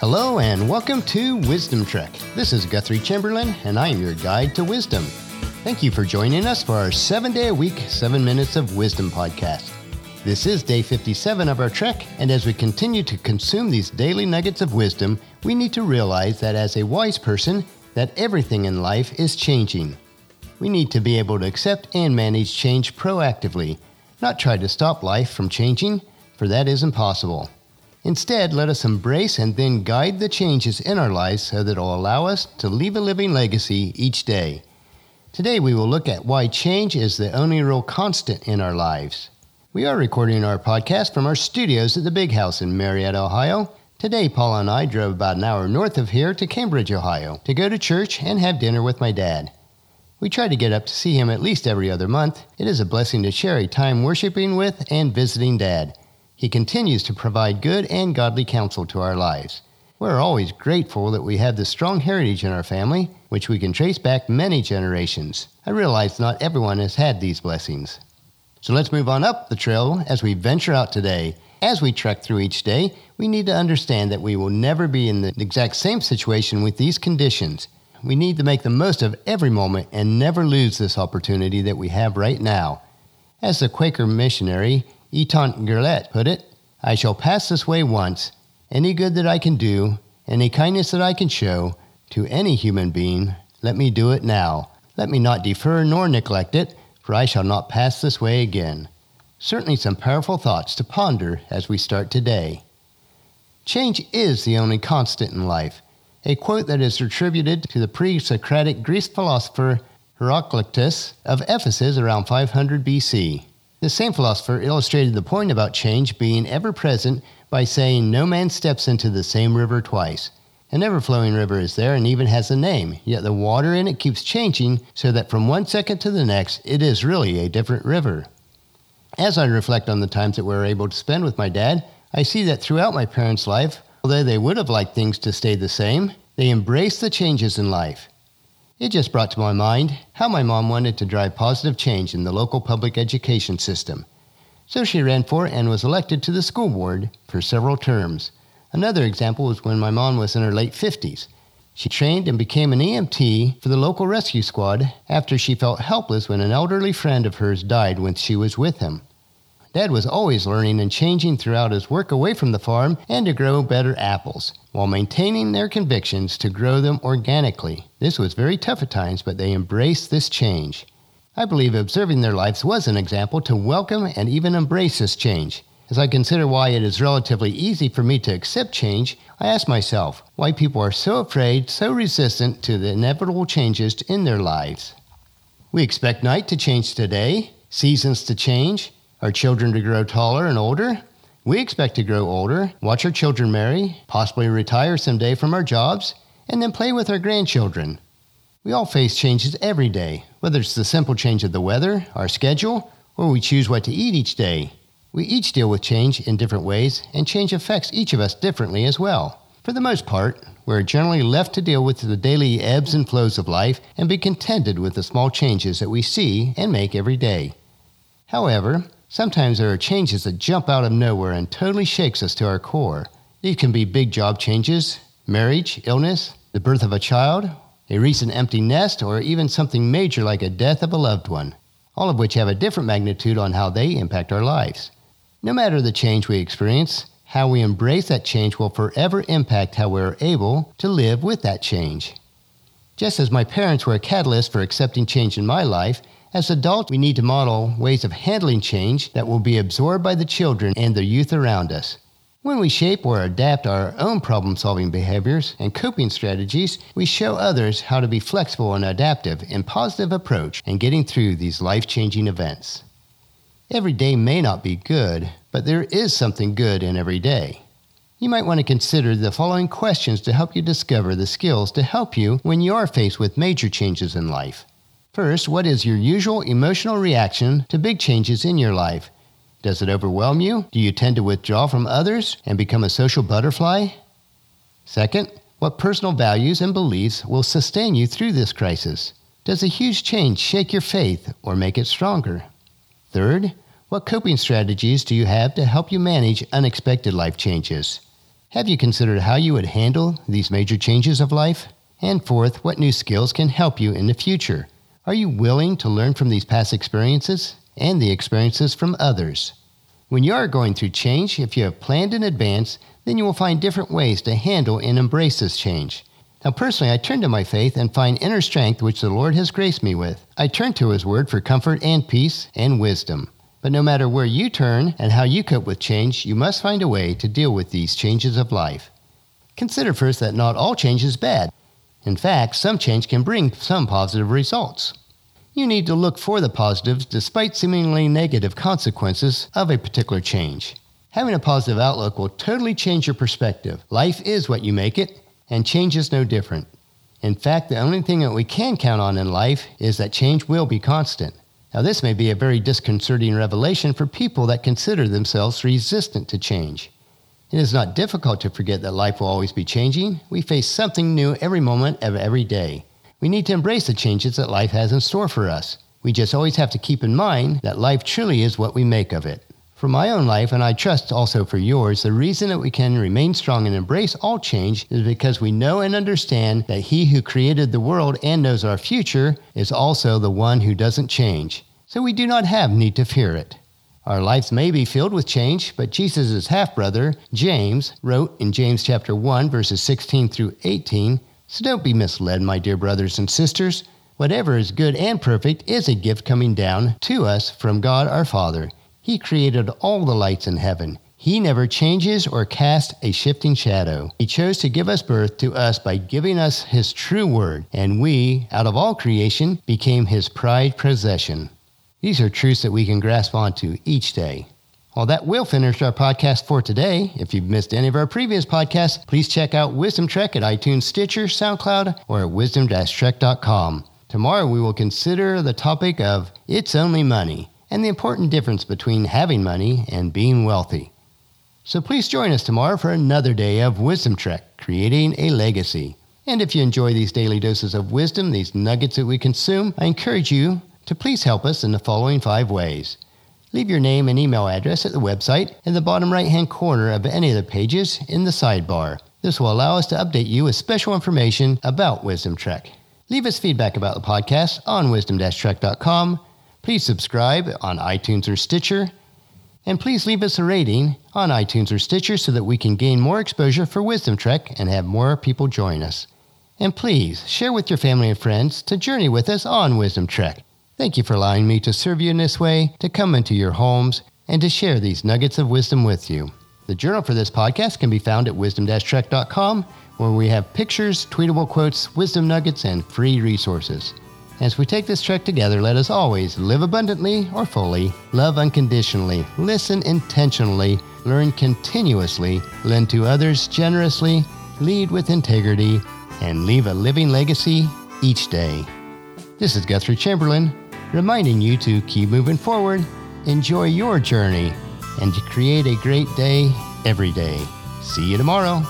Hello and welcome to Wisdom Trek. This is Guthrie Chamberlain and I am your guide to wisdom. Thank you for joining us for our seven day a week, seven minutes of wisdom podcast. This is day 57 of our trek, and as we continue to consume these daily nuggets of wisdom, we need to realize that as a wise person, that everything in life is changing. We need to be able to accept and manage change proactively, not try to stop life from changing, for that is impossible. Instead, let us embrace and then guide the changes in our lives so that it will allow us to leave a living legacy each day. Today, we will look at why change is the only real constant in our lives. We are recording our podcast from our studios at the Big House in Marietta, Ohio. Today, Paula and I drove about an hour north of here to Cambridge, Ohio, to go to church and have dinner with my dad. We try to get up to see him at least every other month. It is a blessing to share a time worshiping with and visiting dad. He continues to provide good and godly counsel to our lives. We're always grateful that we have this strong heritage in our family, which we can trace back many generations. I realize not everyone has had these blessings. So let's move on up the trail as we venture out today. As we trek through each day, we need to understand that we will never be in the exact same situation with these conditions. We need to make the most of every moment and never lose this opportunity that we have right now. As the Quaker missionary Etienne Grellet put it, I shall pass this way once. Any good that I can do, any kindness that I can show to any human being, let me do it now. Let me not defer nor neglect it, for I shall not pass this way again. Certainly some powerful thoughts to ponder as we start today. Change is the only constant in life, a quote that is attributed to the pre Socratic Greek philosopher Heraclitus of Ephesus around 500 BC. The same philosopher illustrated the point about change being ever present by saying, No man steps into the same river twice. An ever flowing river is there and even has a name, yet the water in it keeps changing so that from one second to the next it is really a different river. As I reflect on the times that we were able to spend with my dad, I see that throughout my parents' life, although they would have liked things to stay the same, they embraced the changes in life. It just brought to my mind how my mom wanted to drive positive change in the local public education system. So she ran for and was elected to the school board for several terms. Another example was when my mom was in her late 50s. She trained and became an EMT for the local rescue squad after she felt helpless when an elderly friend of hers died when she was with him. Dad was always learning and changing throughout his work away from the farm and to grow better apples, while maintaining their convictions to grow them organically. This was very tough at times, but they embraced this change. I believe observing their lives was an example to welcome and even embrace this change. As I consider why it is relatively easy for me to accept change, I ask myself why people are so afraid, so resistant to the inevitable changes in their lives. We expect night to change today, seasons to change, our children to grow taller and older. We expect to grow older, watch our children marry, possibly retire someday from our jobs, and then play with our grandchildren. We all face changes every day, whether it's the simple change of the weather, our schedule, or we choose what to eat each day. We each deal with change in different ways, and change affects each of us differently as well. For the most part, we're generally left to deal with the daily ebbs and flows of life and be contented with the small changes that we see and make every day. However, Sometimes there are changes that jump out of nowhere and totally shakes us to our core. These can be big job changes, marriage, illness, the birth of a child, a recent empty nest, or even something major like a death of a loved one, all of which have a different magnitude on how they impact our lives. No matter the change we experience, how we embrace that change will forever impact how we're able to live with that change. Just as my parents were a catalyst for accepting change in my life, as adults, we need to model ways of handling change that will be absorbed by the children and the youth around us. When we shape or adapt our own problem solving behaviors and coping strategies, we show others how to be flexible and adaptive in positive approach in getting through these life changing events. Every day may not be good, but there is something good in every day. You might want to consider the following questions to help you discover the skills to help you when you are faced with major changes in life. First, what is your usual emotional reaction to big changes in your life? Does it overwhelm you? Do you tend to withdraw from others and become a social butterfly? Second, what personal values and beliefs will sustain you through this crisis? Does a huge change shake your faith or make it stronger? Third, what coping strategies do you have to help you manage unexpected life changes? Have you considered how you would handle these major changes of life? And fourth, what new skills can help you in the future? Are you willing to learn from these past experiences and the experiences from others? When you are going through change, if you have planned in advance, then you will find different ways to handle and embrace this change. Now, personally, I turn to my faith and find inner strength which the Lord has graced me with. I turn to His Word for comfort and peace and wisdom. But no matter where you turn and how you cope with change, you must find a way to deal with these changes of life. Consider first that not all change is bad. In fact, some change can bring some positive results. You need to look for the positives despite seemingly negative consequences of a particular change. Having a positive outlook will totally change your perspective. Life is what you make it, and change is no different. In fact, the only thing that we can count on in life is that change will be constant. Now, this may be a very disconcerting revelation for people that consider themselves resistant to change. It is not difficult to forget that life will always be changing. We face something new every moment of every day. We need to embrace the changes that life has in store for us. We just always have to keep in mind that life truly is what we make of it. For my own life, and I trust also for yours, the reason that we can remain strong and embrace all change is because we know and understand that He who created the world and knows our future is also the one who doesn't change. So we do not have need to fear it. Our lives may be filled with change, but Jesus' half brother, James, wrote in James chapter 1, verses 16 through 18 so don't be misled, my dear brothers and sisters. Whatever is good and perfect is a gift coming down to us from God our Father. He created all the lights in heaven. He never changes or casts a shifting shadow. He chose to give us birth to us by giving us His true word, and we, out of all creation, became His prized possession. These are truths that we can grasp onto each day. Well, that will finish our podcast for today. If you've missed any of our previous podcasts, please check out Wisdom Trek at iTunes, Stitcher, SoundCloud, or at wisdom-trek.com. Tomorrow we will consider the topic of It's Only Money and the important difference between having money and being wealthy. So please join us tomorrow for another day of Wisdom Trek, creating a legacy. And if you enjoy these daily doses of wisdom, these nuggets that we consume, I encourage you to please help us in the following five ways. Leave your name and email address at the website in the bottom right hand corner of any of the pages in the sidebar. This will allow us to update you with special information about Wisdom Trek. Leave us feedback about the podcast on wisdom-trek.com. Please subscribe on iTunes or Stitcher. And please leave us a rating on iTunes or Stitcher so that we can gain more exposure for Wisdom Trek and have more people join us. And please share with your family and friends to journey with us on Wisdom Trek. Thank you for allowing me to serve you in this way, to come into your homes, and to share these nuggets of wisdom with you. The journal for this podcast can be found at wisdom-trek.com, where we have pictures, tweetable quotes, wisdom nuggets, and free resources. As we take this trek together, let us always live abundantly or fully, love unconditionally, listen intentionally, learn continuously, lend to others generously, lead with integrity, and leave a living legacy each day. This is Guthrie Chamberlain reminding you to keep moving forward, enjoy your journey, and to create a great day every day. See you tomorrow.